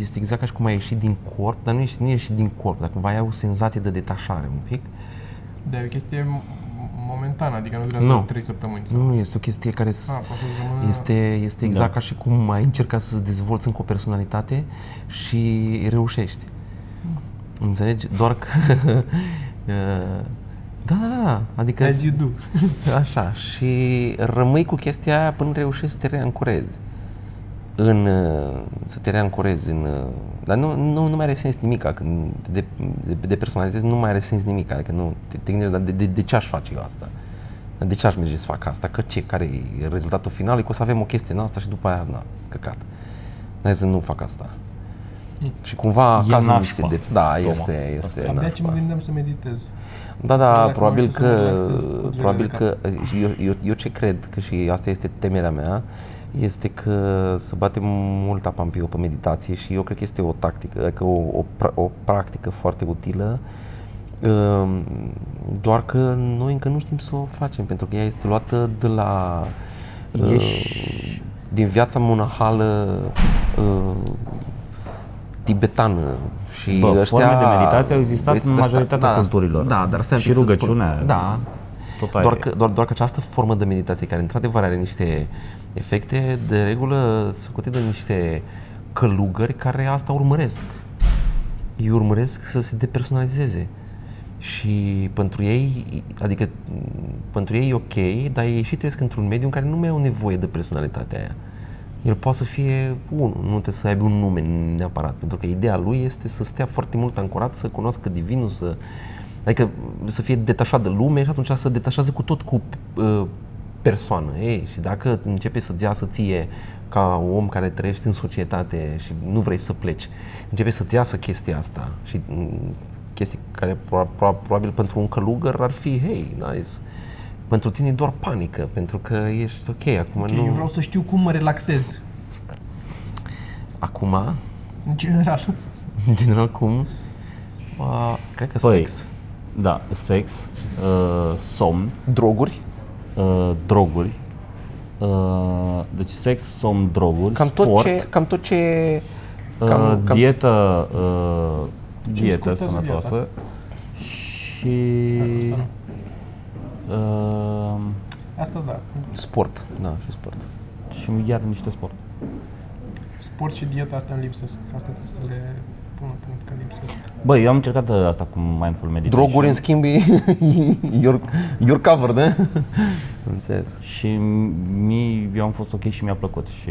este exact ca și cum ai ieșit din corp, dar nu ești, nu ești din corp, dar cumva ai o senzație de detașare un pic. Dar e o chestie m- momentană, adică nu durează Nu. 3 săptămâni. Nu, nu, este o chestie care s- Ah, poate să rămână... Este, este exact Da. ca și cum ai încercat să-ți dezvolți încă o personalitate și reușești. Înțelegi? Doar că... uh, da, da, da. Adică As you do. așa. Și rămâi cu chestia aia până reușești să te reancorezi. în, uh, să te reancorezi în... uh, Dar nu, nu, nu mai are sens nimic, când de, de, de personalizezi nu mai are sens nimic, adică nu, te, te gândești, dar de, de, de ce aș face eu asta? Dar de ce aș merge să fac asta? Că ce? Care e rezultatul final? E că o să avem o chestie în asta și după aia, na, căcat. Hai să nu fac asta. Și cumva E acasă mi nașpa, se de... Da, Toma. este, este Abia ce mă nașpa. gândeam să meditez. Da, Să da, vedem dacă probabil nu știu să mă că, relaxez cu durerile probabil de că eu, eu, eu ce cred, că și asta este temerea mea, este că să batem mult apa în piu pe meditație și eu cred că este o tactică, adică o, o, pra- o practică foarte utilă, Ehm, doar că noi încă nu știm să o facem, pentru că ea este luată de la Ești- uh, din viața monahală uh, tibetană și Bă, ăștia, forme de meditație au existat Băieți, în asta- majoritatea da, culturilor. Da, dar stai un Și pic să rugăciunea, Spun, da, tot aia doar e. că, doar, doar că această formă de meditație, care într-adevăr are niște efecte, de regulă se de niște călugări care asta urmăresc. Ei urmăresc să se depersonalizeze. Și pentru ei, adică m, pentru ei e ok, dar ei și trăiesc într-un mediu în care nu mai au nevoie de personalitatea aia. El poate să fie unul, nu trebuie să aibă un nume neapărat, pentru că ideea lui este să stea foarte mult ancorat, să cunoască divinul, să, adică să fie detașat de lume și atunci să detașează cu tot cu uh, persoană. Ei, și dacă începe să-ți iasă ție ca om care trăiești în societate și nu vrei să pleci, începe să-ți iasă chestia asta și mm, chestii care pro- pro- probabil pentru un călugăr ar fi, hei, nice, pentru tine e doar panică, pentru că ești ok, acum Ok, nu... eu vreau să știu cum mă relaxez. Acum, În general. în general, cum? Uh, cred că Păi, sex. Da, sex, uh, somn, Droguri. uh, droguri. Uh, deci sex, somn, droguri, Cam tot sport, ce... Cam tot ce uh, cam, cam, dietă, uh, dietă scurtează sănătoasă și Asta nu. Uh, Asta da. sport. Da, și sport. și iar niște sport. Sport și dieta asta îmi lipsesc. Asta trebuie să le pun în punct că lipsesc. Băi, eu am încercat uh, asta cu mindful meditation. Droguri, în schimb, e you're, you're covered, eh? Înțeles. Și mi, eu am fost ok și mi-a plăcut și...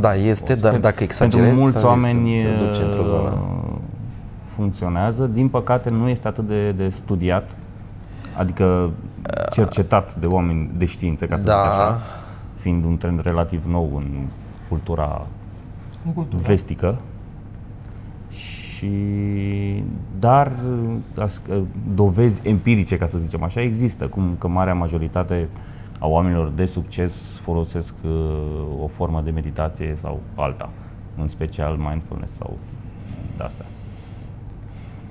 Da, este, dar dacă exagerezi, Pentru mulți să- oameni să te duci într-o zonă. uh, funcționează. Din păcate nu este atât de, de studiat, adică cercetat de oameni de știință, ca să Da. zic așa, fiind un trend relativ nou în cultura În cultură. vestică. Și dar as- dovezi empirice, ca să zicem așa, există, cum că marea majoritate a oamenilor de succes folosesc uh, o formă de meditație sau alta, în special mindfulness sau de astea.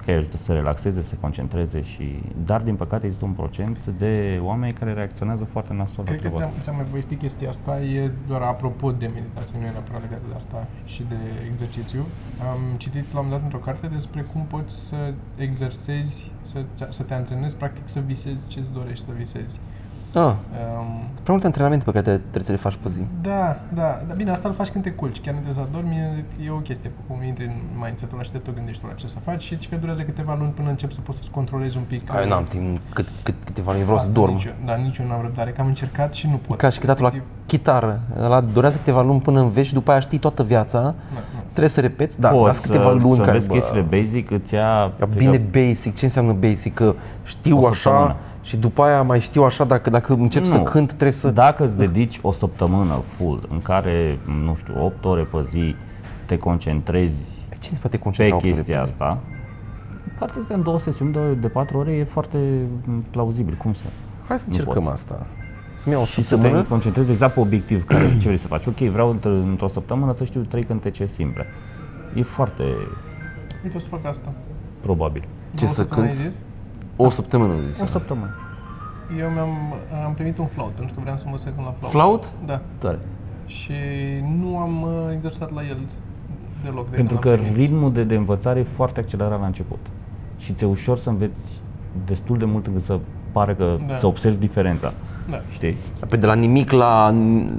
Că îi ajută să relaxeze, să se concentreze și... Dar, din păcate, există un procent de oameni care reacționează foarte nasol la Cred că treaba ți-am, asta. ți-am mai povestit chestia asta, e doar apropo de meditație, nu e neapărat legată de asta și de exercițiu. Am citit la un dat într-o carte despre cum poți să exersezi, să, să te antrenezi, practic să visezi ce-ți dorești să visezi. Ah, Um, prea multe antrenamente pe care te- trebuie să le faci pe zi. da, da, dar bine, asta îl faci când te culci, chiar nu trebuie să adormi, e, e o chestie, cum intri în mindset-ul ăla și te tot gândești tu la ce să faci și că durează câteva luni până începi să poți să-ți controlezi un pic. Ai, n-am timp, cât, cât, câteva luni, vreau să Asta dorm. Nici eu, da, nici eu n-am răbdare, că am încercat și nu pot. Ca și cântatul la Efectiv, chitară. Ăla durează câteva luni până înveți și după aia știi toată viața. nu, nu. Trebuie să repeți, da, Poți dar sunt câteva să, luni să care, înveți chestiile basic, îți ia... Ia cred bine că- basic, ce înseamnă basic? Că știu O așa săptămână. Și după aia mai știu așa, dacă, dacă încep să Nu. cânt trebuie să... Dacă îți dedici o săptămână full în care, nu știu, 8 ore pe zi te concentrezi Cine se poate pe concentra opt ore chestia pe zi? asta, partea asta în două sesiuni de, de 4 ore e foarte m, plauzibil. Cum să? Hai să Nu încercăm poți. asta. Să-mi iau o Și să te săptămână. concentrezi exact pe obiectiv, care, ce vrei să faci. Ok, vreau într- într-o săptămână să știu trei cântece simple. E foarte Uite, o să fac asta. probabil. Ce Două să săptămâni cânti? Ai zis? O săptămână, zis. O săptămână. Eu mi-am am primit un flaut, pentru că vreau să mă să cânt la flaut. Flaut? Da. Tare. Și nu am uh, exersat la el deloc. De Pentru când că l-am primit. ritmul de, de învățare e foarte accelerat la început. Și ți-e ușor să înveți destul de mult încât să pare că Da. să observi diferența. Da. Știi? Pe de la nimic la,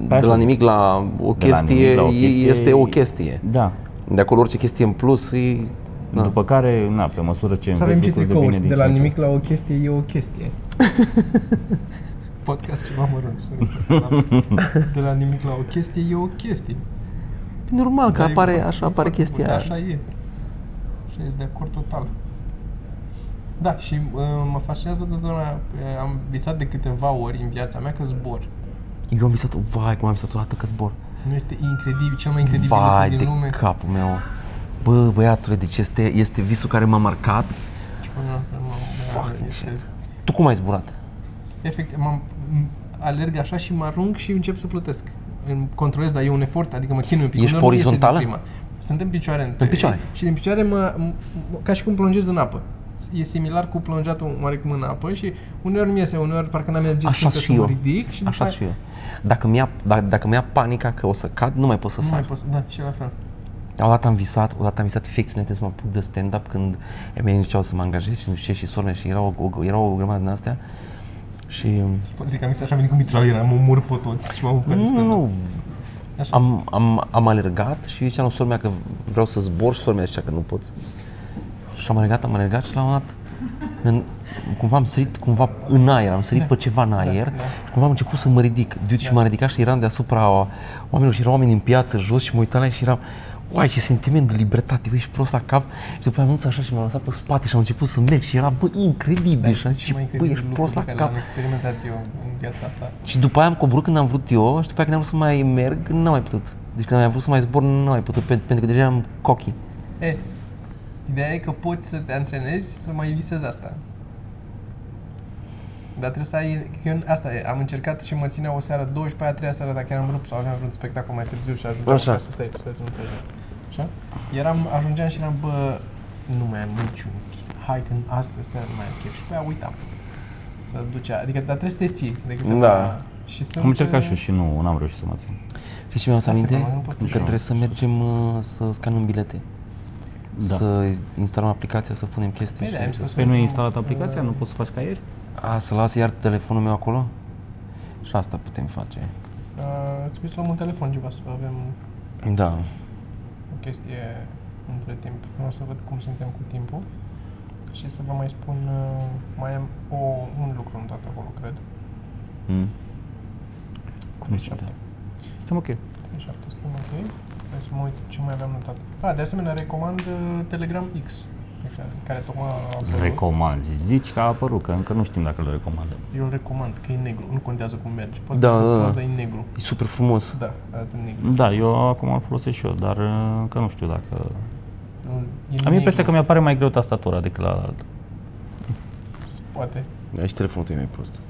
de asta la zic. nimic la o De la chestie, nimic la o chestie este o e- chestie. Da. De acolo orice chestie în plus e... Da. După care, na, pe măsură ce Să avem înveți și lucruri devine tricouri. din De ce la în ce nimic la o chestie e o chestie. Podcast ceva mărunt. sorry. De la nimic la o chestie e o chestie. Normal că Da, e apare, foarte- așa e apare foarte chestia bun, aia. Așa e. Și ești de acord total. Da, și uh, mă fascinează totdeauna, uh, am visat de câteva ori în viața mea că zbor. Eu am visat, vai, cum am visat o dată că zbor. Nu este incredibil, cel mai incredibil Vai lucru de din lume. capul meu. Bă, băiatule, deci este, este visul care m-a marcat. Și până la urmă, mă- Fucking este- shit. Tu cum ai zburat? Efectiv, m-am, m- alerg așa și mă arunc și încep să plătesc. Îmi controlez, dar e un efort, adică mă chinui un pic. Ești uneori nu iese din orizontală? prima. Sunt în picioare. În picioare. Și din picioare mă, m- m- ca și cum plonjez în apă. E similar cu plonjatul oarecum în apă și uneori mi iese, uneori parcă n-am energie Așa să și mă eu. ridic și după Așa aia și eu. Dacă mi-a, dacă, dacă mi-a panica că o să cad, nu mai pot să nu sar. mai pot să, da, și la fel. Odată am visat, odată am visat fix înainte să mă apuc de stand-up când ei mei ziceau să mă angajez și nu știu ce și sorme și erau o, erau o grămadă din astea. Și Pot zic că am zis așa, am venit cu mitraliera, am omor pe toți și m-am apucat de nu, nu, stand-up. nu, Așa. am, am, am alergat și ziceam lui sormea că vreau să zbor și sormea zicea că nu poți. Și am alergat, am alergat și la un moment dat în, cumva am sărit cumva în aer, am sărit pe ceva în aer da. și cumva am început să mă ridic. Dude, și m-am ridicat și eram deasupra oamenilor și erau oameni în piață jos și mă uitam la ei și eram Uai, ce sentiment de libertate, băi, ești prost la cap Și după aia am dus așa și m-am lăsat pe spate și am început să merg și era, bă, incredibil Dar Și am zis, știi ce mai bă, incredibil ești lucru prost pe la care cap L-am experimentat eu în viața asta. și după aia am coborât când am vrut eu și după aia când am vrut să mai merg, n-am mai putut. Deci când am vrut să mai zbor, n-am mai putut, pen- pentru că deja am cochi. E, ideea e că poți să te antrenezi să mai visezi asta. Dar trebuie să ai, că eu, asta e, am încercat și mă ținea o seară, două și pe aia a treia seară dacă eram rupt sau aveam vreun spectacol mai târziu și ajungeam Așa. acasă, stai, stai să nu treci asta. Așa? Eram, ajungeam și eram, bă, nu mai am niciun chef. Hai că astă seară nu mai am chef. Și pe aia uitam. Să ducea, adică, dar trebuie să te ții. De câteva- Da. Și sunt, Am încercat și eu uh, și nu, n-am reușit să mă țin. Și ce mi-am adus Asta e aminte? problema, nu poți Că tu. trebuie să mergem uh, să scanăm bilete. Da. Să instalăm aplicația, să punem chestii. Păi da, am și... spus. Păi nu e instalat aplicația? Nu poți să faci ca ieri? A, să las iar telefonul meu acolo? Și asta putem face. Uh, trebuie să luăm un telefon ceva, să avem Da. O chestie între timp. Vreau să văd cum suntem cu timpul și să vă mai spun, uh, mai am o, un lucru în toate acolo, cred. Mm. Cum Trei suntem? șapte. Suntem ok. Trei șapte, suntem ok. Hai să mă uit ce mai aveam notat. Ah, de asemenea, recomand uh, Telegram X, pe care, care tocmai a apărut. Recomanzi. Zici că a apărut, că încă nu știm dacă îl recomandăm. Eu îl recomand, că e negru, nu contează cum merge. Poți Da, să da, da. poți da în negru. E super frumos. Da, arată în negru. Da, eu acum îl folosesc și eu, dar uh, încă nu știu dacă... E Am impresia că negru. mi-apare mai greu tastatura decât la alt. Poate. Aici telefonul tău e mai prost.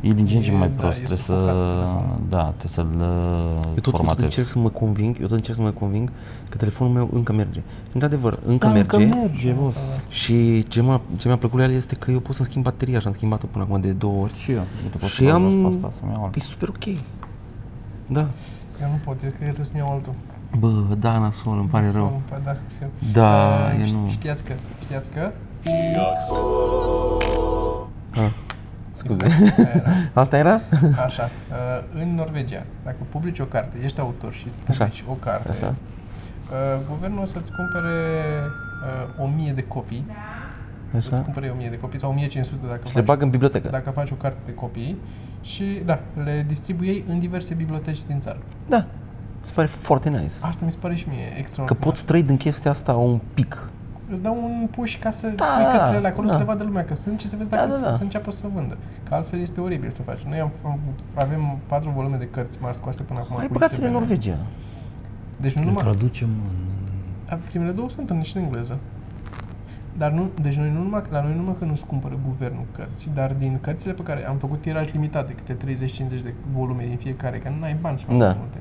E din ce în ce E- mai da, prost, e trebuie să... sufocat telefonul. Da, trebuie să-l uh, Eu tot, tot formatez. încerc să mă conving, eu tot încerc să mă conving că telefonul meu încă merge. Și într-adevăr, încă da, merge. încă merge, boss. Și ce m-a, ce mi-a plăcut la el este că eu pot să-mi schimb bateria și am schimbat-o până acum de două ori. Și eu. Uite, pot Și să am... am... asta, să-mi iau E altul. super ok. Da. Eu nu pot, eu cred că trebuie să-mi iau altul. Bă, da, nasol, îmi pare rău. Sau- păi Da, știu. Da, Uh, e ști- nu. Știați că, știați că? Ah, scuze. Aia era. Asta era? Așa, uh, în Norvegia, dacă publici o carte, ești autor și Așa. publici o carte, Așa. Uh, guvernul o să-ți cumpere uh, 1000 de copii, Așa. îți cumpere 1000 de copii sau 1500 dacă Și le faci, bag în bibliotecă. dacă faci o carte de copii și da, le distribuiei în diverse biblioteci din țară. Da. Se pare foarte nice. Asta mi se pare și mie Că extraordinar. poți trăi din chestia asta un pic. Îți dau un push ca să Da, pui cărțile acolo da. să le vadă lumea că sunt și să vezi Da, dacă da, să, da. să înceapă să vândă. Că altfel este oribil să faci. Noi am, am, avem patru volume de cărți mari scoase până acum. Hai cu băgați-le în ISBN. Norvegia. Deci nu Le numai, traducem în... A, Primele două sunt în, și în engleză. Dar nu, deci noi nu numai, la noi nu numai că nu-ți cumpără guvernul cărți, dar din cărțile pe care am făcut tiraj limitat de câte 30-50 de volume din fiecare, că nu ai bani să faci Da. mai multe.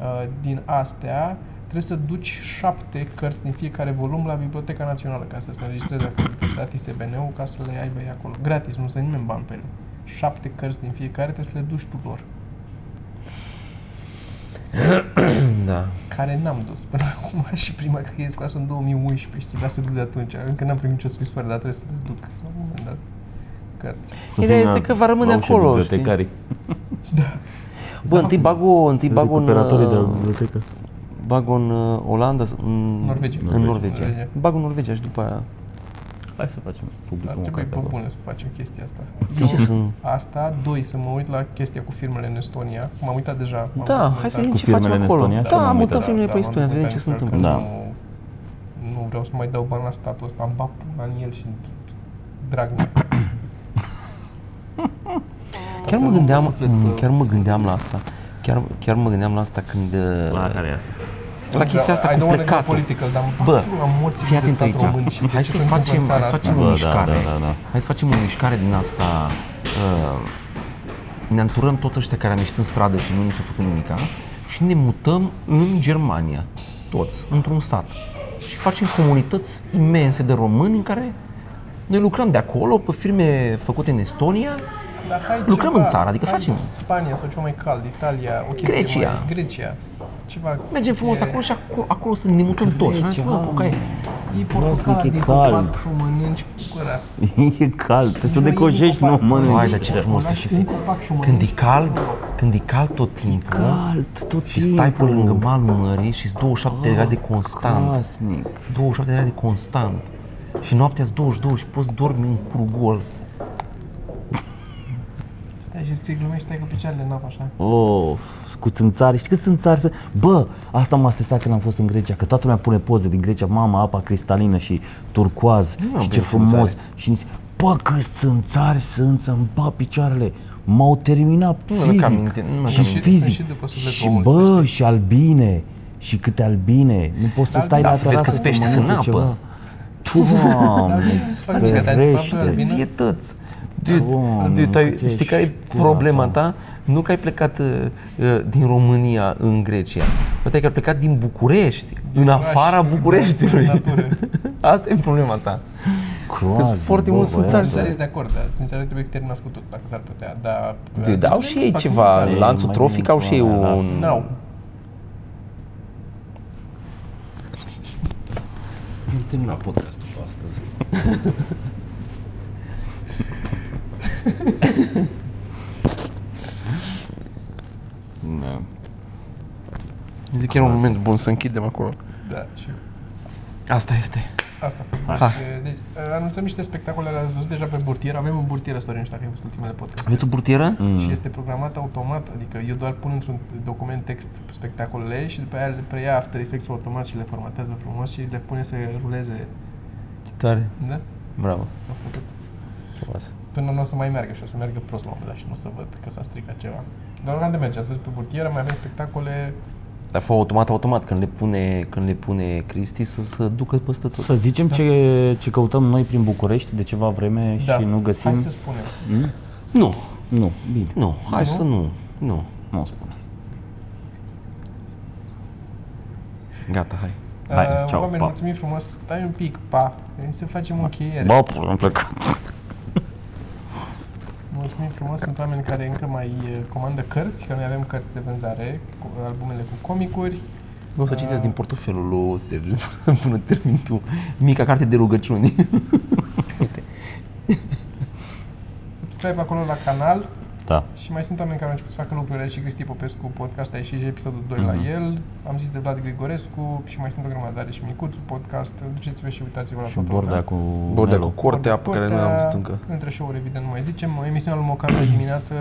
Uh, din astea trebuie să duci șapte cărți din fiecare volum la Biblioteca Națională ca să se înregistreze acolo, să ISBN-ul ca să le aibă ei acolo. Gratis, nu se nimeni bani pe ele. Șapte cărți din fiecare trebuie să le duci tu lor. Da. care n-am dus până acum și prima cred că e scoasă în 2011 și trebuia să duc de atunci. Încă n-am primit nicio scrisoare, dar trebuie să le duc la un moment dat. Cărți. Ideea este că va rămâne La ușă acolo, bibliotecarii. Bă, întâi bag o, întâi bag un, Recuperatorii de la uh, bibliotecă. Bag în uh, Olanda, în Norvegia. În Norvegia. Norvegia. Norvegia. Bag în Norvegia și după aia. Hai să facem Ar publicul trebui măcar pe pe acolo. bune să facem chestia asta. De ce sunt? Asta, doi, să mă uit la chestia cu firmele în Estonia. M-am uitat deja. m-am Da, documentat. hai să vedem Cu ce facem firmele în acolo. Estonia? Și Da, m-am mutăm uitat, filmele pe m-am Estonia, să vedem ce documentat se că întâmplă. Da. Nu, nu vreau să mai dau bani la statul ăsta, am bat pula în el și drag mă. Chiar să mă nu gândeam, suflet, m, uh, chiar mă gândeam la asta. Chiar, chiar mă gândeam la asta când... uh, La care e asta? La chestia asta I cu don't wanna get plecatul. political, dar îmi Bă, bat pula morții fii de atent stat aici. român și de Hai ce să se întâmplă facem, în hai țara să asta. facem Bă, o da, mișcare. da, da, da. Hai să facem o mișcare din asta. Uh, ne înturăm toți ăștia care am ieșit în stradă și nu ni s-a făcut nimica și ne mutăm în Germania, toți, într-un sat. Și facem comunități imense de români în care noi lucrăm de acolo pe firme făcute în Estonia Dar hai Lucrăm ceva, în țară, adică hai facem- Spania sau ceva mai cald, Italia, o chestie Grecia. mai... Grecia. Ceva... Mergem frumos e- acolo și acolo, acolo să ne mutăm toți. Și am zis, bă, cu E portocala Groaznic, e din cald. copac și o mănânci cu gura. E cald, trebuie să Nu, e decojești, din nu copac. mănânci. Vai, dar ce frumos Lași este și un fi. copac și o Când e mănânci. cald, când e cald tot timpul Cald, tot și stai pe lângă malul mării și 27 de grade constant. Casnic. 27 de grade constant. Și noaptea 22 și poți dormi în curgol. Stai și scrii glumești, stai cu picioarele în apă așa. Oh, cu țânțari. Știi că țânțari să... Bă, asta m-a stresat când am fost în Grecia, că toată lumea pune poze din Grecia, mama, apa cristalină și turcoaz Nu am și ce prins frumos. țânțari. Și nici, bă, câți țânțari sunt să-mi bat picioarele. M-au terminat Nu mi-aduc psihic aminte, nu mi-aduc și aminte. fizic. Sunt și după sufletul și omului, bă, să știi. și albine. Și câte albine. Nu poți să Dar stai albine- la Da, să vezi terasă câți pești mănânci sunt în ceva. apă. Doamne, albine nu se fac stricat, ai întrebat pe ferește. albine? Vietăți. Dude, Doamne, dude, tu ai, cât știi care e ești problema gata. ta? Nu că ai plecat uh, uh, din România în Grecia, Poate că ai plecat din București, în oraș, afara în Bucureștiului. natură. Asta e problema ta. Groaznic, foarte bă, mulți băiatul. țânțari. Țânțarii sunt de acord, dar țânțarii trebuie exterminați cu tot, dacă s-ar putea, dar... Dude, au și ei fac ceva, mâncare. lanțul mai trofic bine au și ei cu aia, un... lasă. N-au. Am terminat podcastul pe astăzi. Da. Zic că era un moment bun să închidem acolo. Da, și Asta este. asta. Hai. Deci, anunțăm niște spectacole, le-ați văzut deja pe burtier. Avem o burtieră, Sorin, nu știu dacă ai văzut ultimele podcast. Aveți o burtieră? Mm. Și este programat automat, adică eu doar pun într-un document text spectacolele și după aia le preia After Effects automat și le formatează frumos și le pune să ruleze. Ce tare. Da? Bravo. Au făcut. Frumos. Până nu o să mai meargă și o să meargă prost la un moment dat și nu o să văd că s-a stricat ceva. Dar nu de merge, ați văzut pe burtieră, mai avem spectacole Dar fă automat, automat, când le pune, când le pune Cristi să se ducă peste tot. Să zicem ce, ce căutăm noi prin București de ceva vreme da. și nu găsim? Hai să spunem. Mm? Nu, Nu, bine, nu, hai Nu? să nu, nu. nu o spun. Gata, hai. Hai, Uh, ceau, oameni, pa. mulțumim frumos, stai un pic, pa, Vrem să facem o încheiere. Bă, pula, am plecat. Mulțumim frumos, sunt oameni care încă mai uh, comandă cărți, că noi avem cărți de vânzare, cu albumele cu comicuri. Nu o să citesc din portofelul lui Sergiu până termin tu. Mica carte de rugăciuni. Uite. Subscribe acolo la canal Da. și mai sunt oameni care au început să facă lucruri aici și Cristi Popescu, podcast, a ieșit și episodul 2 la Mhm. el. Am zis de Vlad Grigorescu și mai sunt o grămadă, are și Micuțu podcast, duceți-vă și uitați-vă la Și toată bordea lumea. cu Bordea Nelu. cu cortea pe care nu am văzut încă. Între show-uri, evident, nu mai zicem. O emisiune al Mocan de dimineață,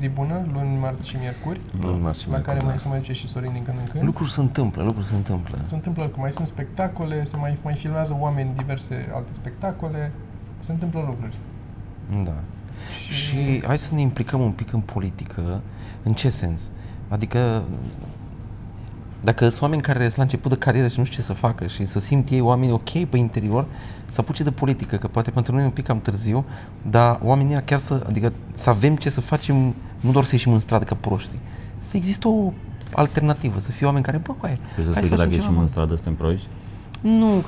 zi bună, luni, marți și miercuri, Nu mai știu la mai care cum, mai da. se mai duce și Sorin din când în când. Lucruri se întâmplă, lucruri se întâmplă. Se întâmplă că mai sunt spectacole, se mai, mai filmează oameni diverse alte spectacole, se întâmplă lucruri. Da. Și hai să ne implicăm un pic în politică. În ce sens? Adică dacă sunt oameni care sunt la început de carieră și nu știu ce să facă și să simt ei oameni ok pe interior, să apuce de politică, că poate pentru noi e un pic cam târziu, dar oamenii ăia chiar să, adică să avem ce să facem, nu doar să ieșim în stradă ca proști. Să există o alternativă, să fie oameni care, bă, coaie, Vrei să hai spui că facem dacă ceva, ieșim mă. în stradă suntem proști? Nu,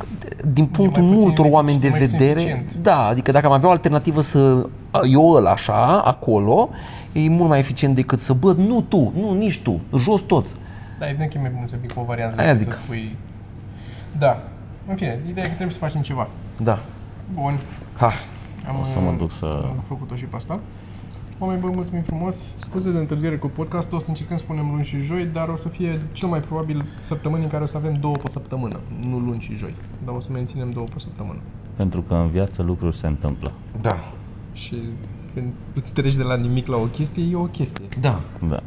din punctul mai puțin multor efic- oameni de mai puțin vedere, eficient. da, adică dacă am avea o alternativă să eu îl așa, acolo, e mult mai eficient decât să, bă, nu tu, nu, nici tu, jos toți. Da, evident că e mai bun să vii cu o variantă Aia decât zic. să spui... Da. În fine, ideea e că trebuie să facem ceva. Da. Bun. Ha. Am, O să mă uh, duc să- Am făcut-o și pe asta. Oameni băi, mulțumim frumos. Scuze de întârziere cu podcastul, o să încercăm să spunem luni și joi, dar o să fie cel mai probabil săptămâni în care o să avem două pe săptămână. Nu luni și joi, dar o să menținem două pe săptămână. pentru că în viață lucruri se întâmplă. Da. Și când treci de la nimic la o chestie, e o chestie. Da. Da.